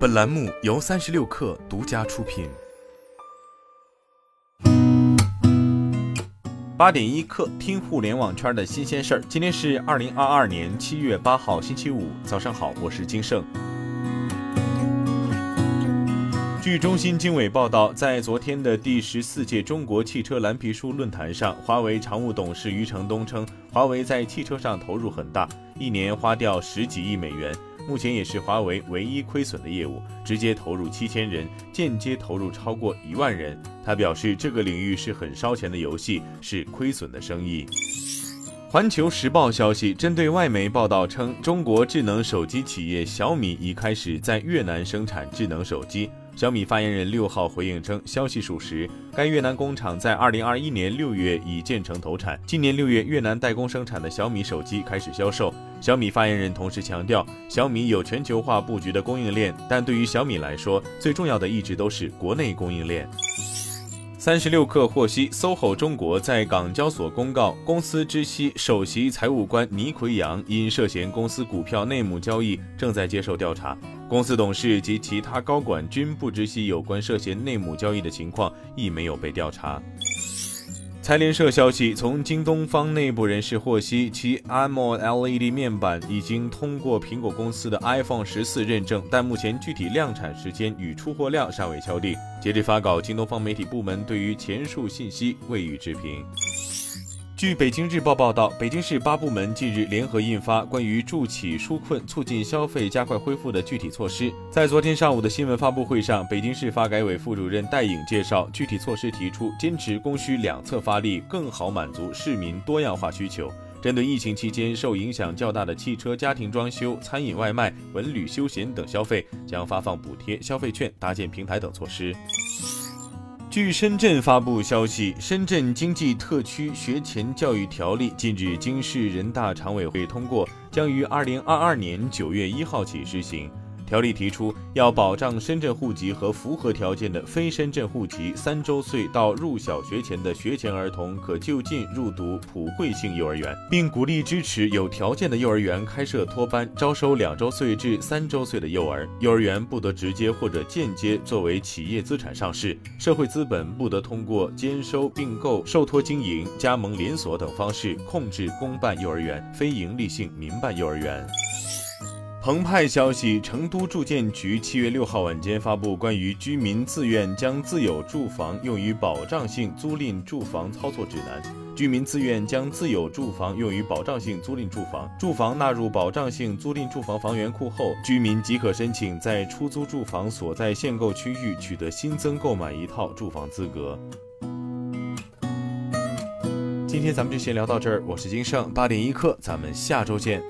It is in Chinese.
本栏目由三十六氪独家出品。八点一刻，听互联网圈的新鲜事儿。今天是二零二二年七月八号，星期五，早上好，我是金盛。据中新经纬报道，在昨天的第十四届中国汽车蓝皮书论坛上，华为常务董事余承东称，华为在汽车上投入很大，一年花掉十几亿美元。目前也是华为唯一亏损的业务，直接投入七千人，间接投入超过一万人。他表示，这个领域是很烧钱的游戏，是亏损的生意。环球时报消息，针对外媒报道称，中国智能手机企业小米已开始在越南生产智能手机。小米发言人六号回应称，消息属实。该越南工厂在二零二一年六月已建成投产，今年六月越南代工生产的小米手机开始销售。小米发言人同时强调，小米有全球化布局的供应链，但对于小米来说，最重要的一直都是国内供应链。三十六氪获悉，SOHO 中国在港交所公告，公司知悉首席财务官倪奎阳因涉嫌公司股票内幕交易，正在接受调查。公司董事及其他高管均不知悉有关涉嫌内幕交易的情况，亦没有被调查。财联社消息，从京东方内部人士获悉，其 AMOLED LED 面板已经通过苹果公司的 iPhone 十四认证，但目前具体量产时间与出货量尚未敲定。截至发稿，京东方媒体部门对于前述信息未予置评。据北京日报报道，北京市八部门近日联合印发关于助企纾困、促进消费、加快恢复的具体措施。在昨天上午的新闻发布会上，北京市发改委副主任戴颖介绍，具体措施提出坚持供需两侧发力，更好满足市民多样化需求。针对疫情期间受影响较大的汽车、家庭装修、餐饮外卖、文旅休闲等消费，将发放补贴、消费券、搭建平台等措施。据深圳发布消息，《深圳经济特区学前教育条例》近日经市人大常委会通过，将于二零二二年九月一号起施行。条例提出，要保障深圳户籍和符合条件的非深圳户籍三周岁到入小学前的学前儿童可就近入读普惠性幼儿园，并鼓励支持有条件的幼儿园开设托班，招收两周岁至三周岁的幼儿。幼儿园不得直接或者间接作为企业资产上市，社会资本不得通过兼收并购、受托经营、加盟连锁等方式控制公办幼儿园、非营利性民办幼儿园。澎湃消息，成都住建局七月六号晚间发布关于居民自愿将自有住房用于保障性租赁住房操作指南。居民自愿将自有住房用于保障性租赁住房，住房纳入保障性租赁住房房源库后，居民即可申请在出租住房所在限购区域取得新增购买一套住房资格。今天咱们就先聊到这儿，我是金盛八点一刻，咱们下周见。